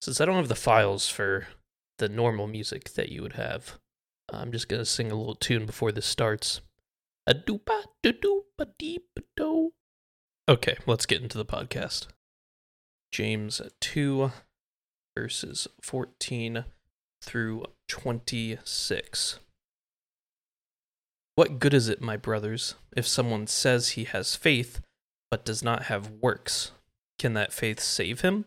Since I don't have the files for the normal music that you would have, I'm just gonna sing a little tune before this starts. A doopa doo doopa deep do. Okay, let's get into the podcast. James 2, verses 14 through 26. What good is it, my brothers, if someone says he has faith but does not have works? Can that faith save him?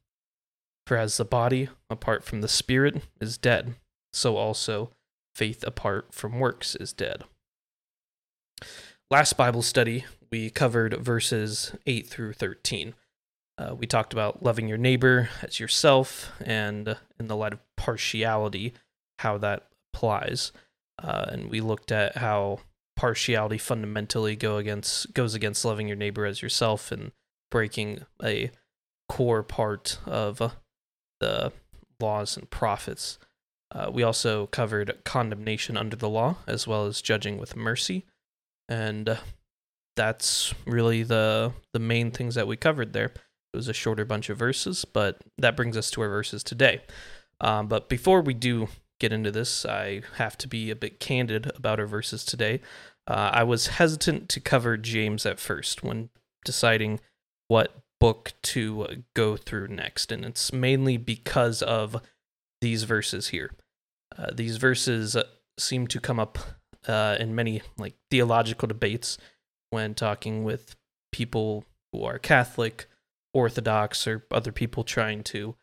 For as the body, apart from the spirit, is dead, so also faith apart from works is dead. Last Bible study, we covered verses 8 through 13. Uh, we talked about loving your neighbor as yourself and in the light of partiality, how that applies. Uh, and we looked at how partiality fundamentally go against goes against loving your neighbor as yourself and breaking a core part of the laws and prophets. Uh, we also covered condemnation under the law as well as judging with mercy, and uh, that's really the the main things that we covered there. It was a shorter bunch of verses, but that brings us to our verses today. Um, but before we do get into this, I have to be a bit candid about our verses today. Uh, I was hesitant to cover James at first when deciding what book to go through next, and it's mainly because of these verses here. Uh, these verses seem to come up uh, in many like theological debates when talking with people who are Catholic, Orthodox, or other people trying to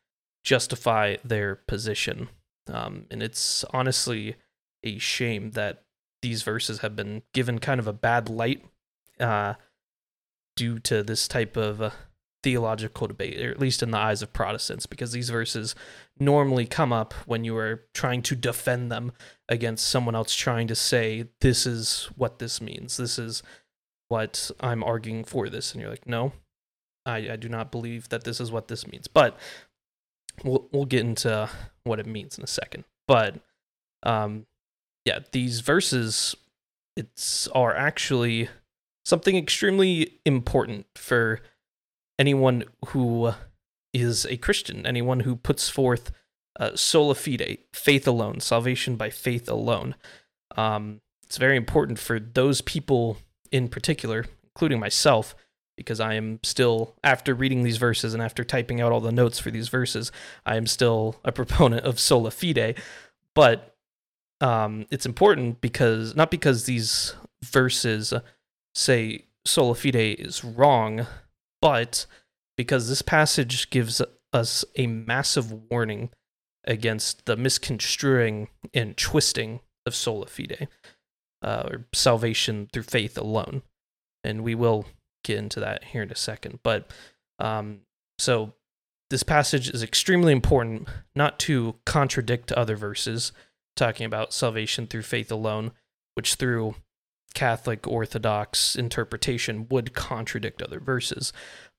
justify their position. Um, and it's honestly a shame that these verses have been given kind of a bad light uh, due to this type of uh, theological debate, or at least in the eyes of Protestants, because these verses normally come up when you are trying to defend them against someone else trying to say, this is what this means. This is what I'm arguing for this. And you're like, no, I, I do not believe that this is what this means. But we'll, we'll get into what it means in a second. But um, yeah, these verses it's are actually something extremely important for anyone who is a Christian, anyone who puts forth uh, sola fide, faith alone, salvation by faith alone. Um, it's very important for those people in particular, including myself, because I am still, after reading these verses and after typing out all the notes for these verses, I am still a proponent of sola fide. But um, it's important because, not because these verses say sola fide is wrong, but because this passage gives us a massive warning against the misconstruing and twisting of sola fide, uh, or salvation through faith alone. And we will get into that here in a second. But um, so this passage is extremely important, not to contradict other verses talking about salvation through faith alone, which through Catholic Orthodox interpretation would contradict other verses.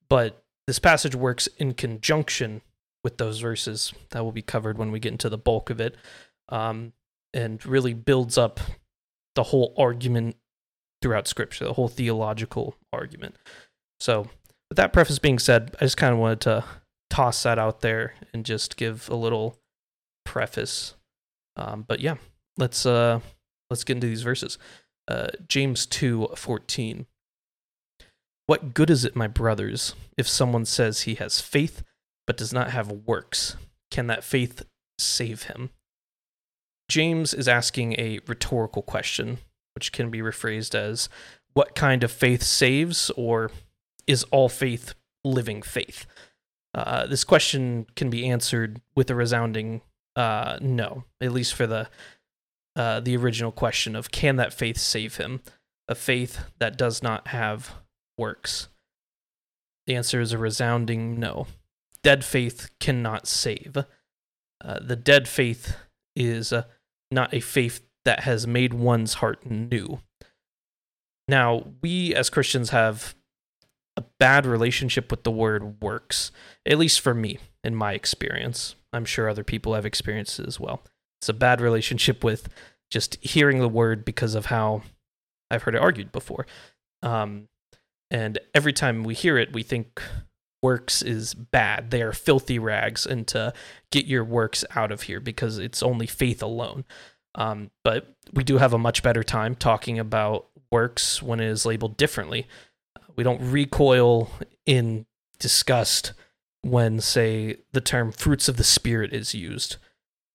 But this passage works in conjunction with those verses that will be covered when we get into the bulk of it, um, and really builds up the whole argument throughout Scripture, the whole theological argument. So, with that preface being said, I just kind of wanted to toss that out there and just give a little preface. Um, but yeah, let's uh, let's get into these verses. Uh, James two fourteen. What good is it, my brothers, if someone says he has faith but does not have works? Can that faith save him? James is asking a rhetorical question, which can be rephrased as what kind of faith saves, or is all faith living faith? Uh, this question can be answered with a resounding uh, no, at least for the uh, the original question of can that faith save him? A faith that does not have works. The answer is a resounding no. Dead faith cannot save. Uh, the dead faith is uh, not a faith that has made one's heart new. Now, we as Christians have a bad relationship with the word works, at least for me, in my experience. I'm sure other people have experienced it as well. It's a bad relationship with just hearing the word because of how I've heard it argued before. Um, and every time we hear it, we think works is bad. They are filthy rags, and to get your works out of here because it's only faith alone. Um, but we do have a much better time talking about works when it is labeled differently. We don't recoil in disgust when, say, the term fruits of the Spirit is used.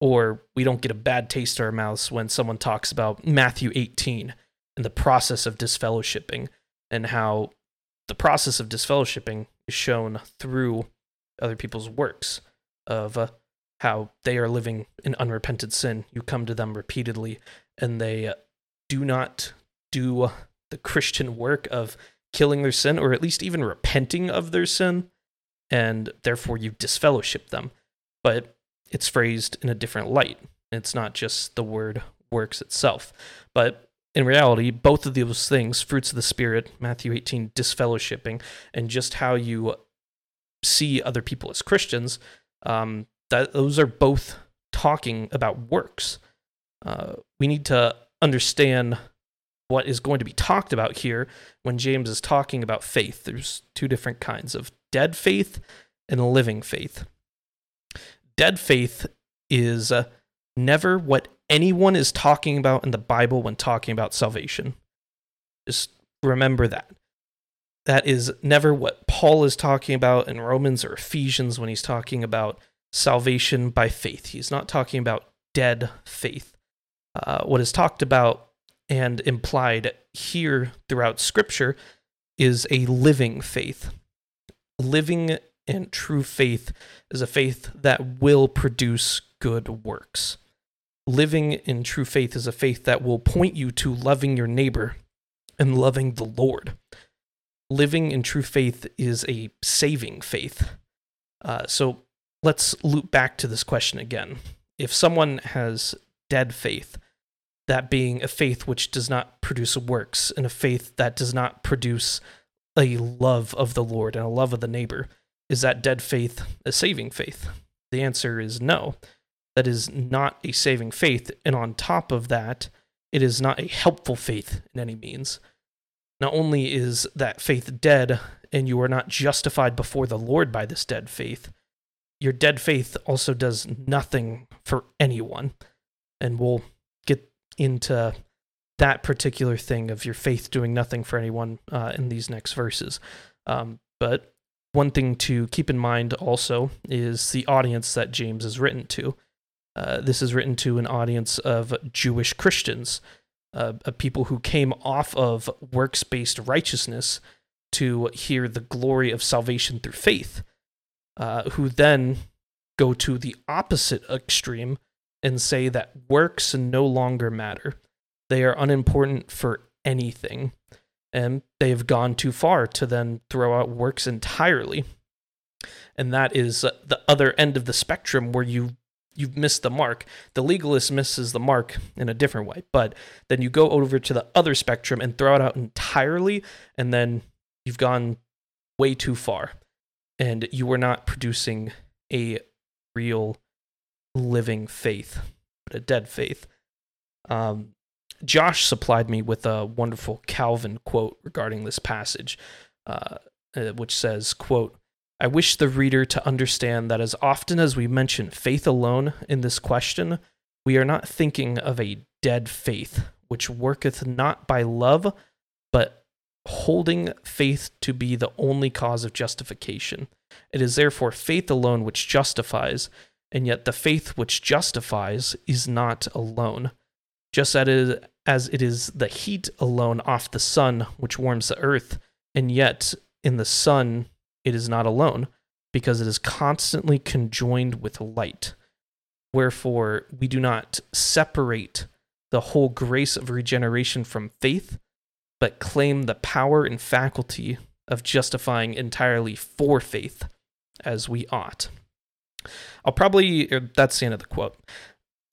Or we don't get a bad taste in our mouths when someone talks about Matthew 18 and the process of disfellowshipping and how the process of disfellowshipping is shown through other people's works of uh, how they are living in unrepented sin. You come to them repeatedly and they do not do the Christian work of killing their sin or at least even repenting of their sin and therefore you disfellowship them. But it's phrased in a different light. It's not just the word works itself. But in reality, both of those things, fruits of the Spirit, Matthew 18, disfellowshipping, and just how you see other people as Christians, um, that those are both talking about works. Uh, we need to understand what is going to be talked about here when James is talking about faith. There's two different kinds of dead faith and living faith. Dead faith is uh, never what anyone is talking about in the Bible when talking about salvation. Just remember that. That is never what Paul is talking about in Romans or Ephesians when he's talking about salvation by faith. He's not talking about dead faith. Uh, what is talked about and implied here throughout Scripture is a living faith living and true faith is a faith that will produce good works. Living in true faith is a faith that will point you to loving your neighbor and loving the Lord. Living in true faith is a saving faith. Uh, so let's loop back to this question again. If someone has dead faith, that being a faith which does not produce works, and a faith that does not produce a love of the Lord and a love of the neighbor. Is that dead faith a saving faith? The answer is no. That is not a saving faith. And on top of that, it is not a helpful faith in any means. Not only is that faith dead, and you are not justified before the Lord by this dead faith, your dead faith also does nothing for anyone. And we'll get into that particular thing of your faith doing nothing for anyone uh, in these next verses. Um, but one thing to keep in mind also is the audience that James is written to. Uh, this is written to an audience of Jewish Christians, uh, people who came off of works based righteousness to hear the glory of salvation through faith, uh, who then go to the opposite extreme and say that works no longer matter they are unimportant for anything. And they have gone too far to then throw out works entirely. And that is the other end of the spectrum where you you've missed the mark. The legalist misses the mark in a different way, but then you go over to the other spectrum and throw it out entirely, and then you've gone way too far, and you are not producing a real living faith, but a dead faith. Um, Josh supplied me with a wonderful Calvin quote regarding this passage, uh, uh, which says, quote, I wish the reader to understand that as often as we mention faith alone in this question, we are not thinking of a dead faith, which worketh not by love, but holding faith to be the only cause of justification. It is therefore faith alone which justifies, and yet the faith which justifies is not alone. Just as it is the heat alone off the sun which warms the earth, and yet in the sun it is not alone, because it is constantly conjoined with light. Wherefore, we do not separate the whole grace of regeneration from faith, but claim the power and faculty of justifying entirely for faith as we ought. I'll probably, er, that's the end of the quote,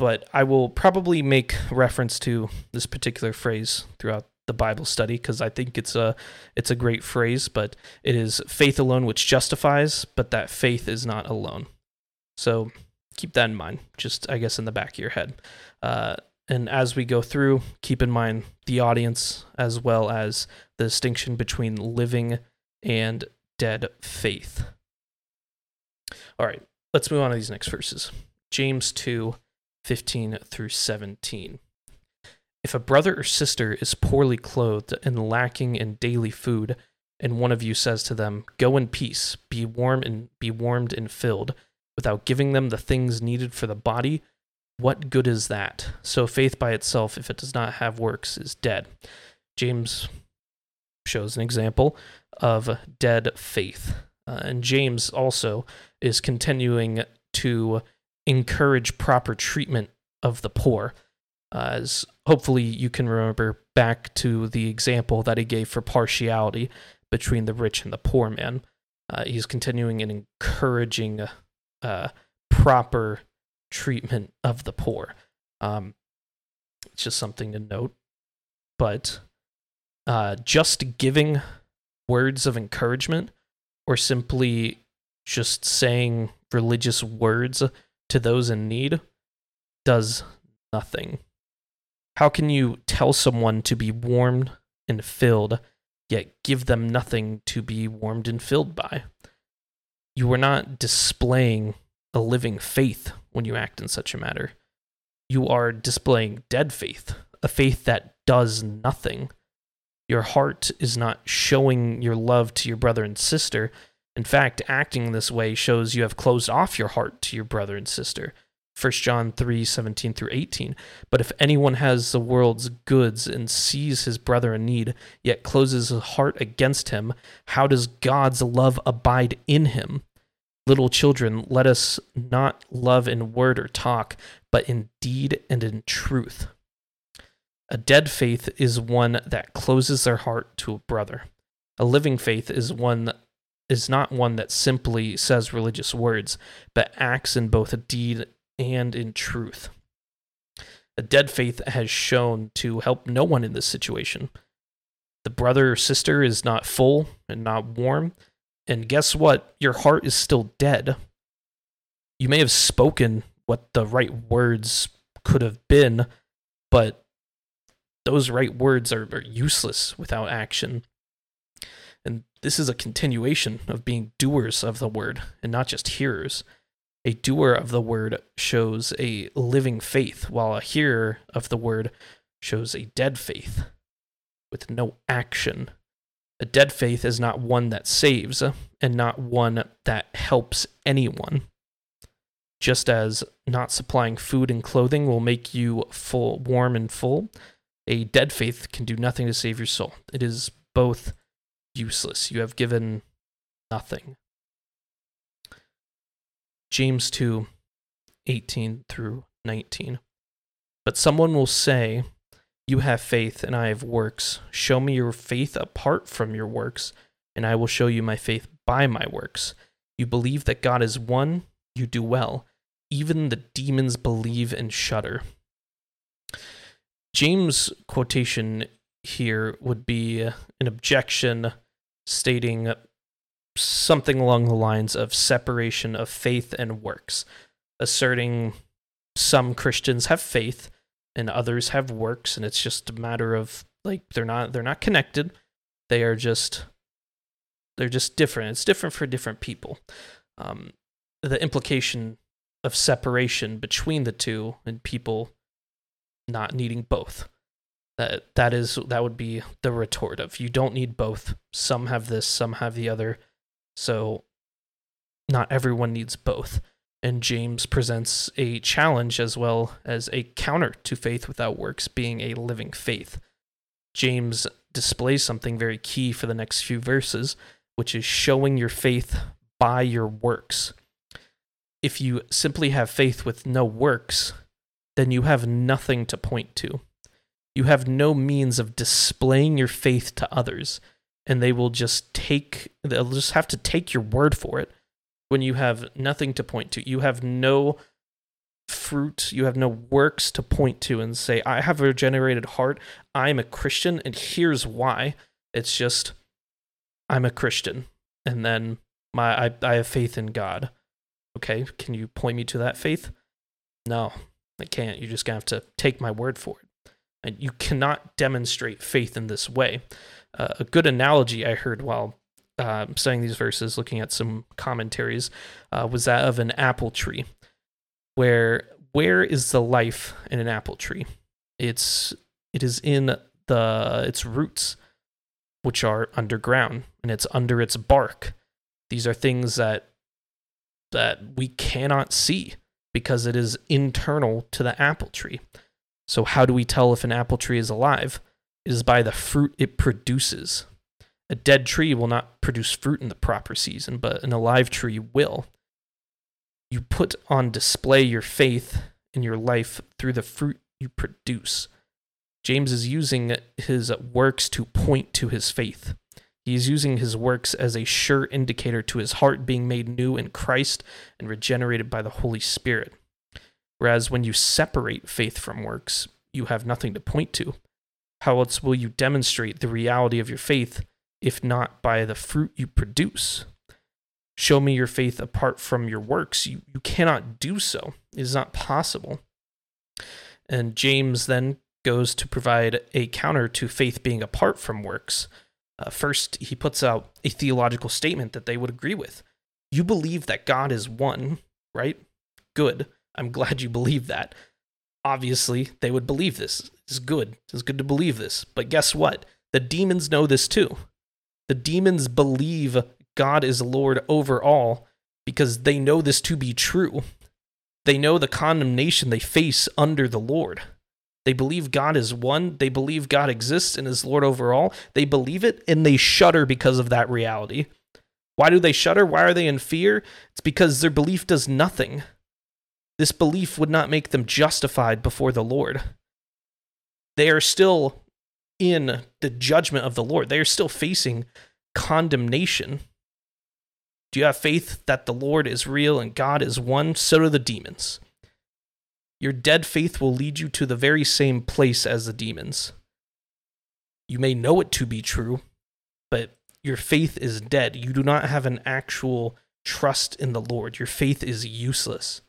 but I will probably make reference to this particular phrase throughout the Bible study because I think it's a it's a great phrase, but it is faith alone which justifies, but that faith is not alone. So keep that in mind, just I guess in the back of your head. Uh, and as we go through, keep in mind the audience as well as the distinction between living and dead faith. All right, let's move on to these next verses. James 2 15 through 17. If a brother or sister is poorly clothed and lacking in daily food, and one of you says to them, Go in peace, be warm and be warmed and filled, without giving them the things needed for the body, what good is that? So faith by itself, if it does not have works, is dead. James shows an example of dead faith. Uh, and James also is continuing to encourage proper treatment of the poor. Uh, as hopefully you can remember back to the example that he gave for partiality between the rich and the poor man. Uh, he's continuing and encouraging uh, proper treatment of the poor. Um, it's just something to note. But uh, just giving words of encouragement or simply just saying religious words to those in need does nothing. How can you tell someone to be warmed and filled, yet give them nothing to be warmed and filled by? You are not displaying a living faith when you act in such a matter. You are displaying dead faith, a faith that does nothing. Your heart is not showing your love to your brother and sister. In fact, acting this way shows you have closed off your heart to your brother and sister. 1 John 3 17 through 18. But if anyone has the world's goods and sees his brother in need, yet closes his heart against him, how does God's love abide in him? Little children, let us not love in word or talk, but in deed and in truth. A dead faith is one that closes their heart to a brother. A living faith is one is not one that simply says religious words, but acts in both a deed and in truth. A dead faith has shown to help no one in this situation. The brother or sister is not full and not warm, and guess what? Your heart is still dead. You may have spoken what the right words could have been, but those right words are, are useless without action. This is a continuation of being doers of the word and not just hearers. A doer of the word shows a living faith, while a hearer of the word shows a dead faith with no action. A dead faith is not one that saves and not one that helps anyone. Just as not supplying food and clothing will make you full, warm and full, a dead faith can do nothing to save your soul. It is both useless. You have given nothing. James 2 18 through 19. But someone will say, You have faith, and I have works. Show me your faith apart from your works, and I will show you my faith by my works. You believe that God is one, you do well. Even the demons believe and shudder. James' quotation here would be an objection stating something along the lines of separation of faith and works, asserting some Christians have faith, and others have works and it's just a matter of like they're not they're not connected. They are just they're just different. It's different for different people. Um, the implication of separation between the two and people not needing both that that is that would be the retort of you don't need both some have this some have the other so not everyone needs both and James presents a challenge as well as a counter to faith without works being a living faith. James displays something very key for the next few verses, which is showing your faith by your works. If you simply have faith with no works, then you have nothing to point to. You have no means of displaying your faith to others, and they will just take, they'll just have to take your word for it when you have nothing to point to. You have no fruit, you have no works to point to and say, I have a regenerated heart, I'm a Christian, and here's why. It's just, I'm a Christian. And then my I, I have faith in God. Okay, can you point me to that faith? No, I can't. You're just gonna have to take my word for it. And you cannot demonstrate faith in this way. Uh, a good analogy I heard while uh, studying these verses, looking at some commentaries, uh, was that of an apple tree. Where where is the life in an apple tree? It's it is in the its roots, which are underground, and it's under its bark. These are things that that we cannot see because it is internal to the apple tree. So how do we tell if an apple tree is alive? It is by the fruit it produces. A dead tree will not produce fruit in the proper season, but an alive tree will. You put on display your faith in your life through the fruit you produce. James is using his works to point to his faith. He is using his works as a sure indicator to his heart being made new in Christ and regenerated by the Holy Spirit. Whereas when you separate faith from works, you have nothing to point to. How else will you demonstrate the reality of your faith if not by the fruit you produce. Show me your faith apart from your works. You, you cannot do so. It is not possible. And James then goes to provide a counter to faith being apart from works. Uh, first, he puts out a theological statement that they would agree with. You believe that God is one, right? Good. I'm glad you believe that. Obviously, they would believe this. It's good. It's good to believe this. But guess what? The demons know this too. The demons believe God is Lord over all because they know this to be true. They know the condemnation they face under the Lord. They believe God is one. They believe God exists and is Lord over all. They believe it and they shudder because of that reality. Why do they shudder? Why are they in fear? It's because their belief does nothing. This belief would not make them justified before the Lord. They are still in the judgment of the Lord. They are still facing condemnation. Do you have faith that the Lord is real and God is one? So do the demons. Your dead faith will lead you to the very same place as the demons. You may know it to be true, but your faith is dead. You do not have an actual trust in the Lord. Your faith is useless.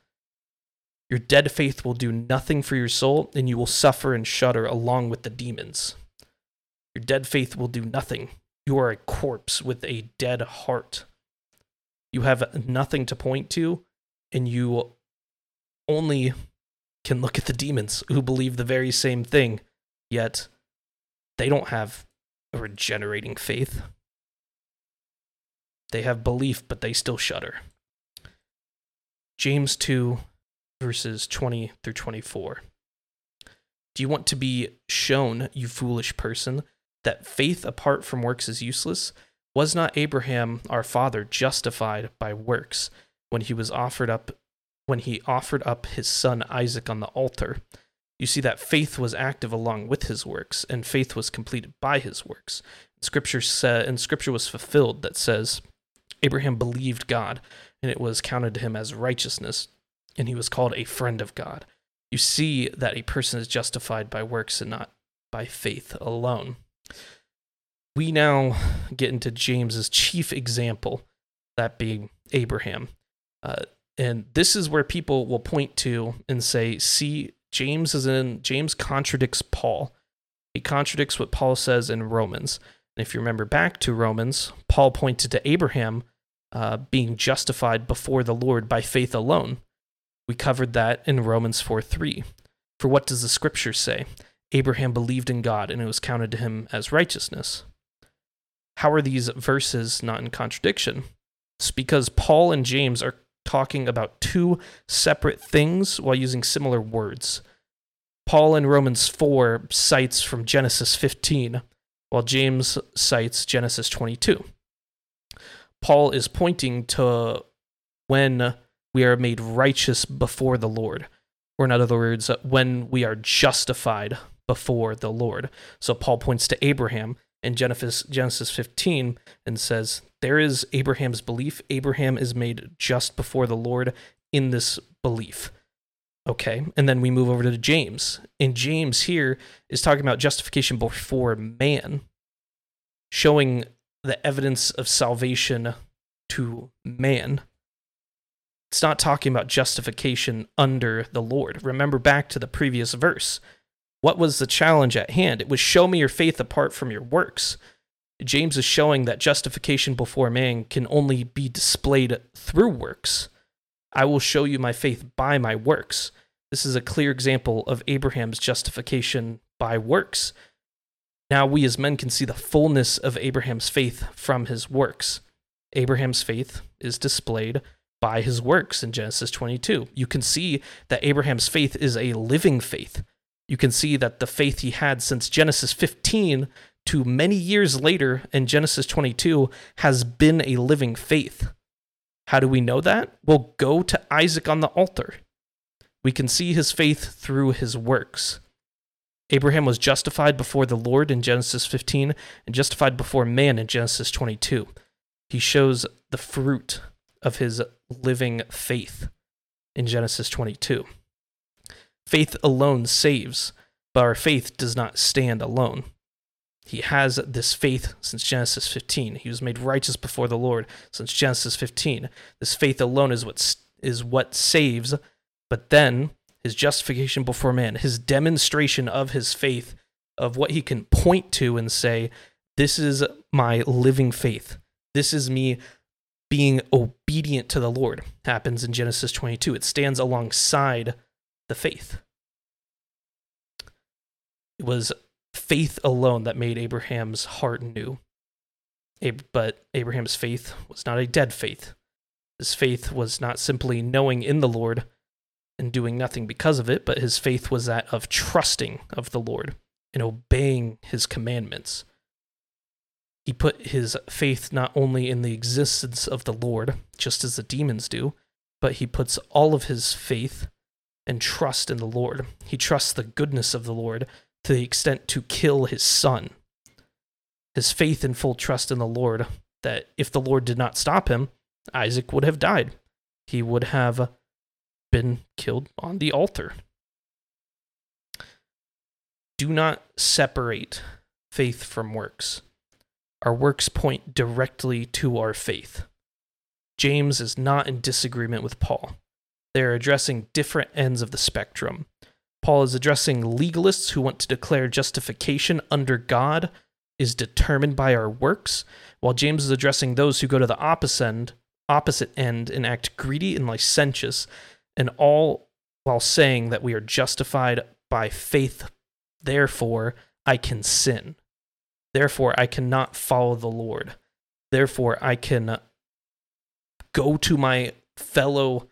Your dead faith will do nothing for your soul, and you will suffer and shudder along with the demons. Your dead faith will do nothing. You are a corpse with a dead heart. You have nothing to point to, and you only can look at the demons who believe the very same thing, yet they don't have a regenerating faith. They have belief, but they still shudder. James 2, verses 20 through 24. Do you want to be shown, you foolish person, that faith apart from works is useless, was not Abraham our father justified by works when he was offered up when he offered up his son Isaac on the altar? You see that faith was active along with his works, and faith was completed by his works. Scripture said, and Scripture was fulfilled that says, Abraham believed God, and it was counted to him as righteousness, and he was called a friend of God. You see that a person is justified by works and not by faith alone we now get into James's chief example, that being Abraham. Uh, and this is where people will point to and say, see, James is in James contradicts Paul. He contradicts what Paul says in Romans. And if you remember back to Romans, Paul pointed to Abraham uh, being justified before the Lord by faith alone. We covered that in Romans 4 3. For what does the scripture say? Abraham believed in God and it was counted to him as righteousness. How are these verses not in contradiction? It's because Paul and James are talking about two separate things while using similar words. Paul in Romans 4 cites from Genesis 15, while James cites Genesis 22. Paul is pointing to when we are made righteous before the Lord, or in other words, when we are justified before the Lord. So Paul points to Abraham in Genesis, Genesis 15 and says, There is Abraham's belief. Abraham is made just before the Lord in this belief. Okay, and then we move over to James. And James here is talking about justification before man, showing the evidence of salvation to man. It's not talking about justification under the Lord. Remember back to the previous verse. What was the challenge at hand? It was show me your faith apart from your works. James is showing that justification before man can only be displayed through works. I will show you my faith by my works. This is a clear example of Abraham's justification by works. Now we as men can see the fullness of Abraham's faith from his works. Abraham's faith is displayed by his works in Genesis 22. You can see that Abraham's faith is a living faith you can see that the faith he had since Genesis 15 to many years later in Genesis 22 has been a living faith. How do we know that? Well, go to Isaac on the altar. We can see his faith through his works. Abraham was justified before the Lord in Genesis 15 and justified before man in Genesis 22. He shows the fruit of his living faith in Genesis 22. Faith alone saves, but our faith does not stand alone. He has this faith since Genesis 15. He was made righteous before the Lord since Genesis 15. This faith alone is what is what saves, but then his justification before man, his demonstration of his faith, of what he can point to and say, This is my living faith. This is me being obedient to the Lord, happens in Genesis 22. It stands alongside the faith. It was faith alone that made Abraham's heart new. But Abraham's faith was not a dead faith. His faith was not simply knowing in the Lord and doing nothing because of it, but his faith was that of trusting of the Lord and obeying his commandments. He put his faith not only in the existence of the Lord, just as the demons do, but he puts all of his faith and trust in the Lord. He trusts the goodness of the Lord to the extent to kill his son. His faith and full trust in the Lord that if the Lord did not stop him, Isaac would have died. He would have been killed on the altar. Do not separate faith from works. Our works point directly to our faith. James is not in disagreement with Paul. They're addressing different ends of the spectrum. Paul is addressing legalists who want to declare justification under God is determined by our works, while James is addressing those who go to the opposite end, opposite end and act greedy and licentious, and all while saying that we are justified by faith. Therefore, I can sin. Therefore, I cannot follow the Lord. Therefore, I can go to my fellow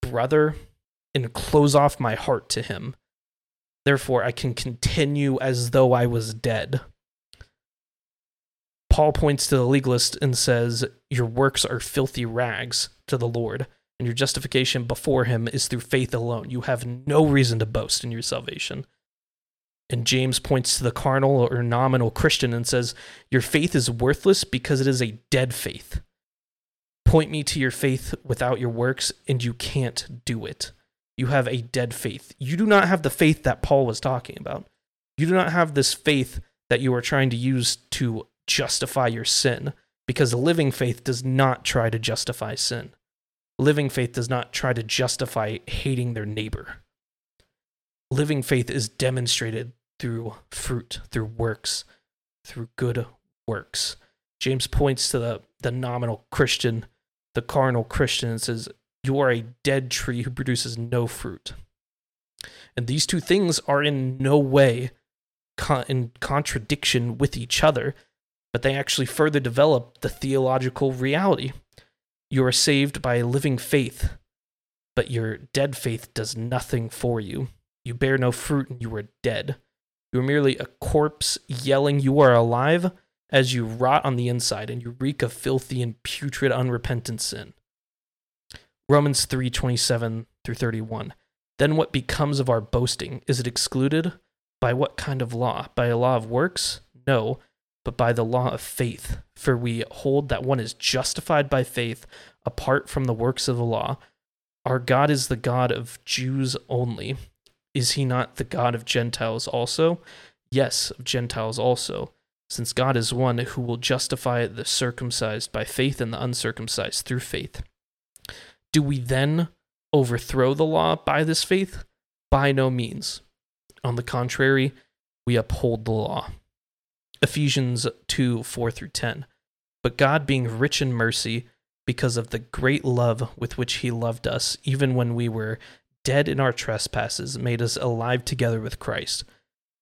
brother and close off my heart to him. Therefore, I can continue as though I was dead. Paul points to the legalist and says, Your works are filthy rags to the Lord, and your justification before him is through faith alone. You have no reason to boast in your salvation. And James points to the carnal or nominal Christian and says, Your faith is worthless because it is a dead faith. Point me to your faith without your works, and you can't do it. You have a dead faith. You do not have the faith that Paul was talking about. You do not have this faith that you are trying to use to justify your sin, because living faith does not try to justify sin. Living faith does not try to justify hating their neighbor. Living faith is demonstrated through fruit, through works, through good works. James points to the, the nominal Christian, the carnal Christian, and says, You are a dead tree who produces no fruit. And these two things are in no way con- in contradiction with each other, but they actually further develop the theological reality. You are saved by living faith, but your dead faith does nothing for you. You bear no fruit and you are dead. You are merely a corpse yelling you are alive as you rot on the inside and you reek of filthy and putrid unrepentant sin. Romans 3:27 through 31. Then what becomes of our boasting? Is it excluded? By what kind of law? By a law of works? No, but by the law of faith. For we hold that one is justified by faith apart from the works of the law. Our God is the God of Jews only. Is he not the God of Gentiles also? Yes, of Gentiles also, since God is one who will justify the circumcised by faith and the uncircumcised through faith. Do we then overthrow the law by this faith? By no means. On the contrary, we uphold the law. Ephesians 2 4 through 10. But God, being rich in mercy, because of the great love with which He loved us, even when we were dead in our trespasses, made us alive together with Christ.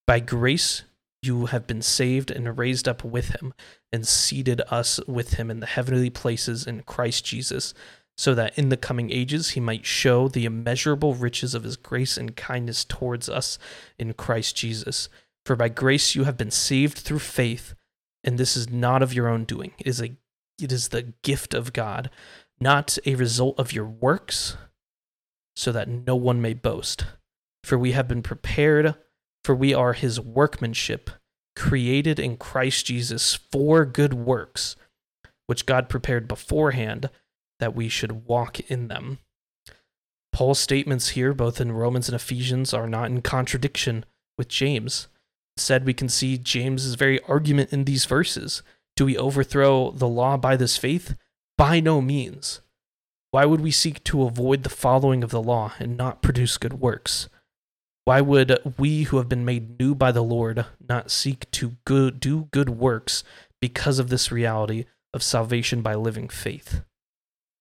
By grace, you have been saved and raised up with Him, and seated us with Him in the heavenly places in Christ Jesus so that in the coming ages he might show the immeasurable riches of his grace and kindness towards us in Christ Jesus. For by grace you have been saved through faith, and this is not of your own doing. It is a it is the gift of God, not a result of your works, so that no one may boast. For we have been prepared, for we are his workmanship, created in Christ Jesus for good works, which God prepared beforehand that we should walk in them. Paul's statements here, both in Romans and Ephesians, are not in contradiction with James. Instead, we can see James's very argument in these verses. Do we overthrow the law by this faith? By no means. Why would we seek to avoid the following of the law and not produce good works? Why would we who have been made new by the Lord not seek to good, do good works because of this reality of salvation by living faith?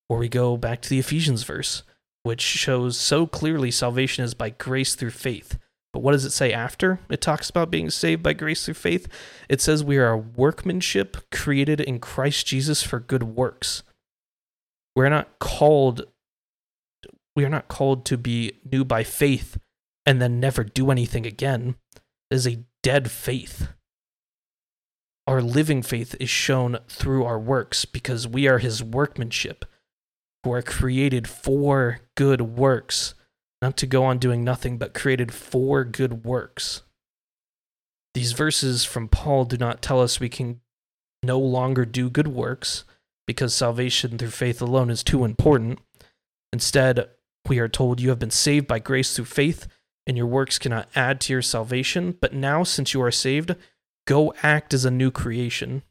Or we go back to the Ephesians verse, which shows so clearly salvation is by grace through faith. But what does it say after it talks about being saved by grace through faith? It says we are a workmanship created in Christ Jesus for good works. We're not called we are not called to be new by faith and then never do anything again. It is a dead faith. Our living faith is shown through our works because we are his workmanship who are created for good works, not to go on doing nothing, but created for good works. These verses from Paul do not tell us we can no longer do good works because salvation through faith alone is too important. Instead, we are told you have been saved by grace through faith, and your works cannot add to your salvation. But now, since you are saved, go act as a new creation.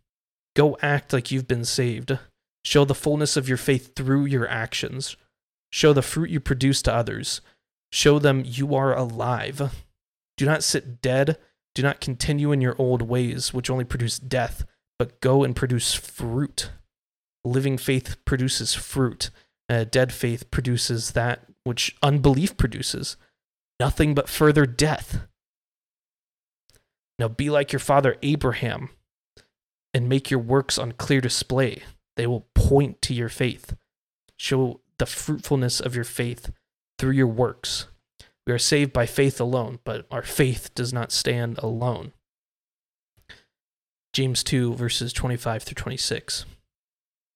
Go act like you've been saved. Show the fullness of your faith through your actions. Show the fruit you produce to others. Show them you are alive. Do not sit dead. Do not continue in your old ways, which only produce death, but go and produce fruit. Living faith produces fruit. Uh, dead faith produces that which unbelief produces nothing but further death. Now be like your father Abraham and make your works on clear display. They will point to your faith. Show the fruitfulness of your faith through your works. We are saved by faith alone, but our faith does not stand alone. James 2, verses 25 through 26.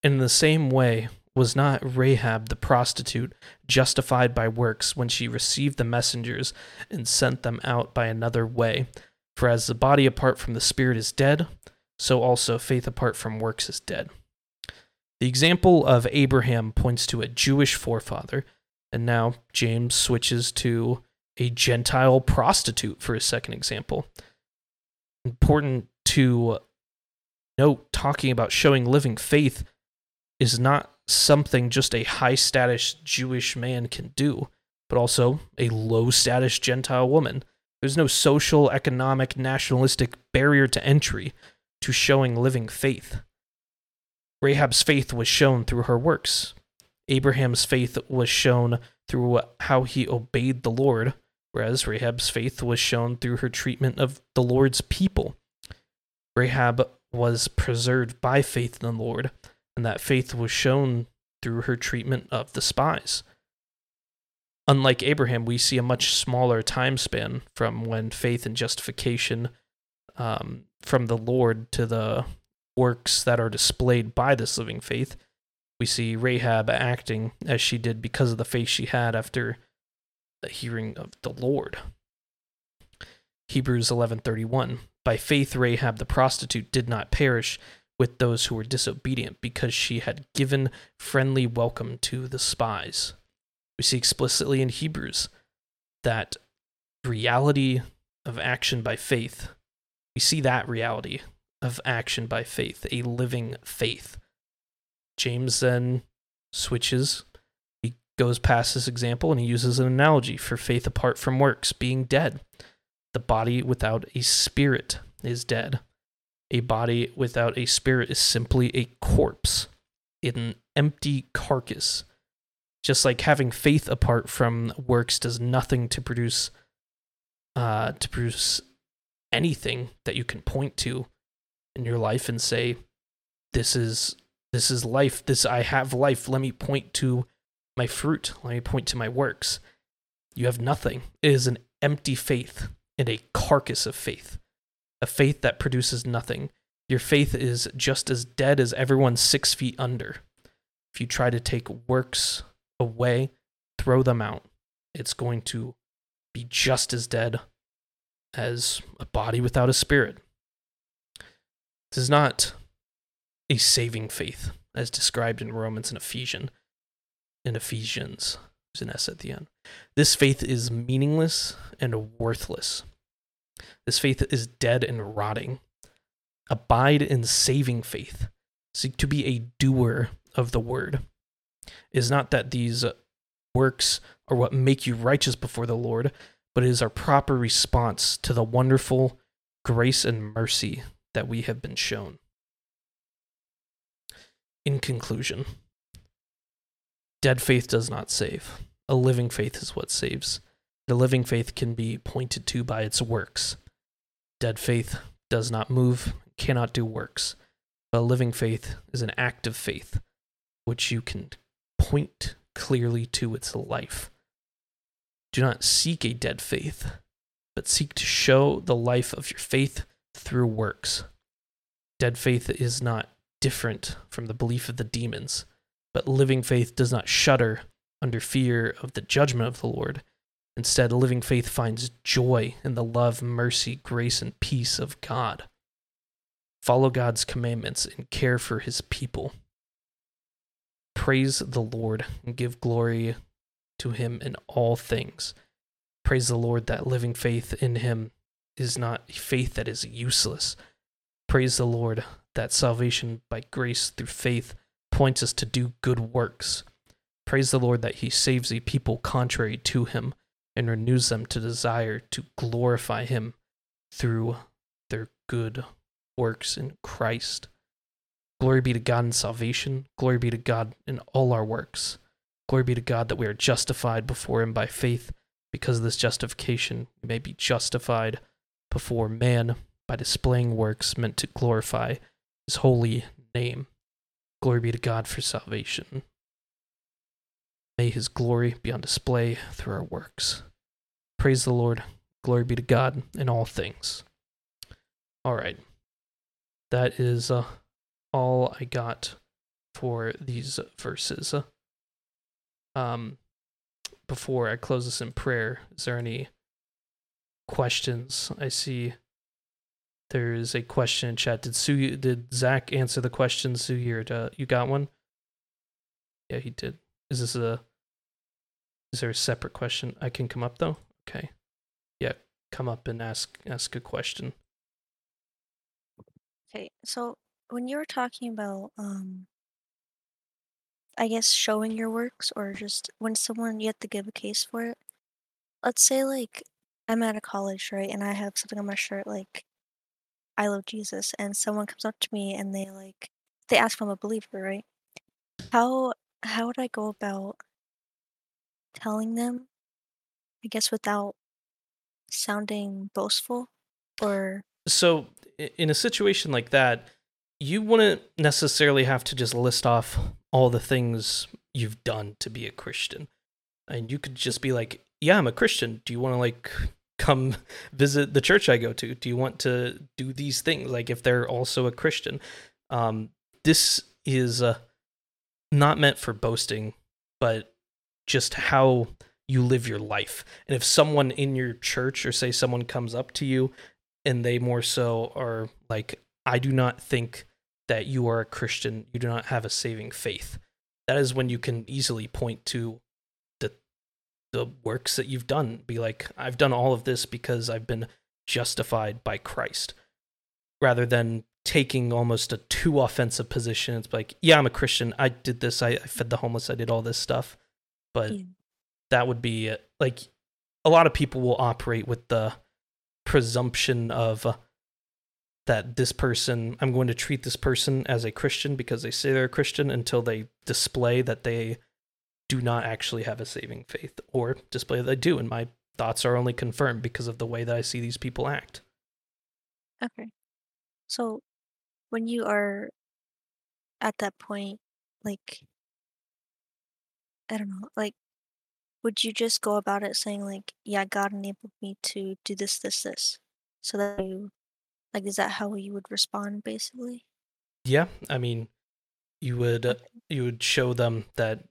In the same way, was not Rahab the prostitute justified by works when she received the messengers and sent them out by another way? For as the body apart from the spirit is dead, so also faith apart from works is dead. The example of Abraham points to a Jewish forefather, and now James switches to a Gentile prostitute for his second example. Important to note talking about showing living faith is not something just a high status Jewish man can do, but also a low status Gentile woman. There's no social, economic, nationalistic barrier to entry to showing living faith. Rahab's faith was shown through her works. Abraham's faith was shown through how he obeyed the Lord, whereas Rahab's faith was shown through her treatment of the Lord's people. Rahab was preserved by faith in the Lord, and that faith was shown through her treatment of the spies. Unlike Abraham, we see a much smaller time span from when faith and justification um, from the Lord to the works that are displayed by this living faith. We see Rahab acting as she did because of the faith she had after the hearing of the Lord. Hebrews 11:31 By faith Rahab the prostitute did not perish with those who were disobedient because she had given friendly welcome to the spies. We see explicitly in Hebrews that reality of action by faith. We see that reality of action by faith, a living faith. James then switches. He goes past this example and he uses an analogy for faith apart from works being dead. The body without a spirit is dead. A body without a spirit is simply a corpse, an empty carcass. Just like having faith apart from works does nothing to produce uh, to produce anything that you can point to in your life and say, "This is this is life. This I have life. Let me point to my fruit. Let me point to my works." You have nothing. It is an empty faith and a carcass of faith, a faith that produces nothing. Your faith is just as dead as everyone six feet under. If you try to take works away, throw them out, it's going to be just as dead as a body without a spirit. This is not a saving faith as described in Romans and Ephesians. In Ephesians, there's an S at the end. This faith is meaningless and worthless. This faith is dead and rotting. Abide in saving faith. Seek to be a doer of the word. It is not that these works are what make you righteous before the Lord, but it is our proper response to the wonderful grace and mercy that we have been shown. In conclusion, dead faith does not save. A living faith is what saves. The living faith can be pointed to by its works. Dead faith does not move, cannot do works. But a living faith is an active faith, which you can point clearly to its life. Do not seek a dead faith, but seek to show the life of your faith through works. Dead faith is not different from the belief of the demons, but living faith does not shudder under fear of the judgment of the Lord. Instead, living faith finds joy in the love, mercy, grace, and peace of God. Follow God's commandments and care for his people. Praise the Lord and give glory to him in all things. Praise the Lord that living faith in him is not a faith that is useless. Praise the Lord that salvation by grace through faith points us to do good works. Praise the Lord that he saves a people contrary to him and renews them to desire to glorify him through their good works in Christ. Glory be to God in salvation. Glory be to God in all our works. Glory be to God that we are justified before him by faith. Because of this justification, we may be justified before man by displaying works meant to glorify his holy name. Glory be to God for salvation. May his glory be on display through our works. Praise the Lord. Glory be to God in all things. All right. That is uh, all I got for these verses. Um, before I close this in prayer, is there any questions? I see there is a question in chat. Did Sue? Did Zach answer the question? Sue, here, uh, you got one? Yeah, he did. Is this a? Is there a separate question? I can come up though. Okay. Yeah, come up and ask ask a question. Okay, so when you were talking about, um, I guess showing your works or just when someone you have to give a case for it, let's say like I'm at a college, right, and I have something on my shirt like I love Jesus, and someone comes up to me and they like they ask if I'm a believer, right? How how would I go about telling them? I guess without sounding boastful or So, in a situation like that, you wouldn't necessarily have to just list off all the things you've done to be a Christian. And you could just be like, "Yeah, I'm a Christian. Do you want to like come visit the church I go to? Do you want to do these things like if they're also a Christian?" Um this is uh, not meant for boasting, but just how you live your life. And if someone in your church or say someone comes up to you and they more so are like, I do not think that you are a Christian, you do not have a saving faith. That is when you can easily point to the the works that you've done. Be like, I've done all of this because I've been justified by Christ. Rather than taking almost a too offensive position. It's like, yeah, I'm a Christian. I did this. I, I fed the homeless. I did all this stuff. But Yeah. That would be uh, like a lot of people will operate with the presumption of uh, that this person i'm going to treat this person as a christian because they say they're a christian until they display that they do not actually have a saving faith or display that they do and my thoughts are only confirmed because of the way that i see these people act okay. So when you are at that point, like I don't know, like would you just go about it saying like, yeah, God enabled me to do this, this, this, so that you like is that how you would respond basically? yeah i mean you would uh, you would show them that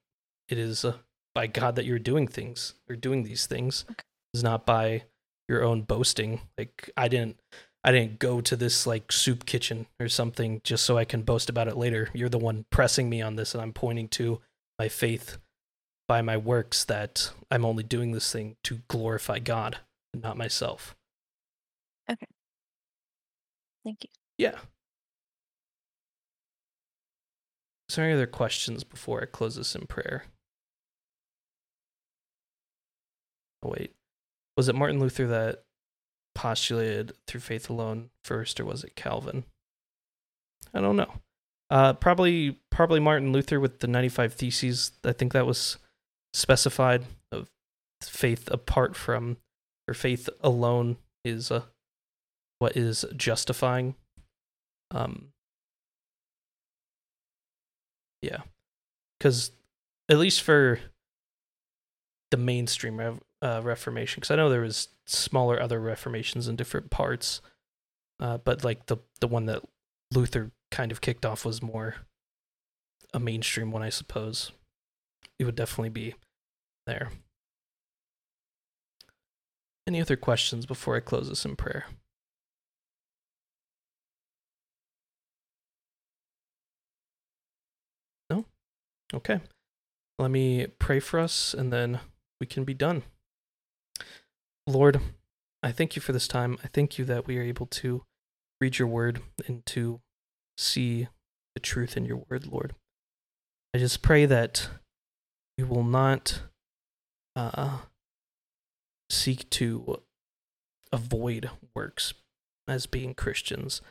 it is uh, by god that you're doing things or doing these things Okay. is not by your own boasting like i didn't i didn't go to this like soup kitchen or something just so i can boast about it later you're the one pressing me on this and i'm pointing to my faith by my works that i'm only doing this thing to glorify god and not myself. Okay. Thank you. yeah. Is there any other questions before i close this in prayer? Oh wait. Was it martin luther that postulated through faith alone first or was it calvin? I don't know. Uh probably probably martin luther with the 95 theses. I think that was specified of faith apart from or faith alone is uh, what is justifying um yeah. Because at least for the mainstream uh, reformation because i know there was smaller other reformations in different parts uh, but like the the one that luther kind of kicked off was more a mainstream one i suppose it would definitely be there. Any other questions before i close this in prayer? No? Okay. Let me pray for us and then we can be done. Lord i thank you for this time. I thank you that we are able to read your word and to see the truth in your word lord. I just pray that we will not uh, seek to avoid works as being Christians,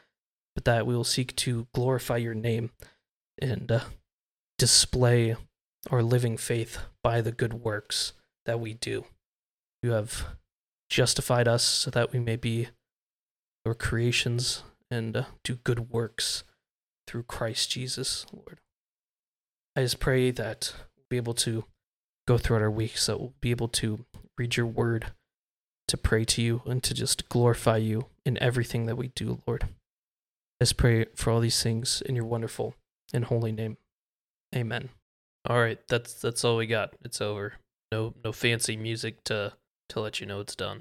but that we will seek to glorify your name and uh, display our living faith by the good works that we do. You have justified us so that we may be your creations and uh, do good works through Christ Jesus, Lord. I just pray that be able to go throughout our week. So we'll be able to read your word, to pray to you, and to just glorify you in everything that we do, Lord. Let's pray for all these things in your wonderful and holy name. Amen. All right, that's that's all we got. It's over. No no fancy music to to let you know it's done.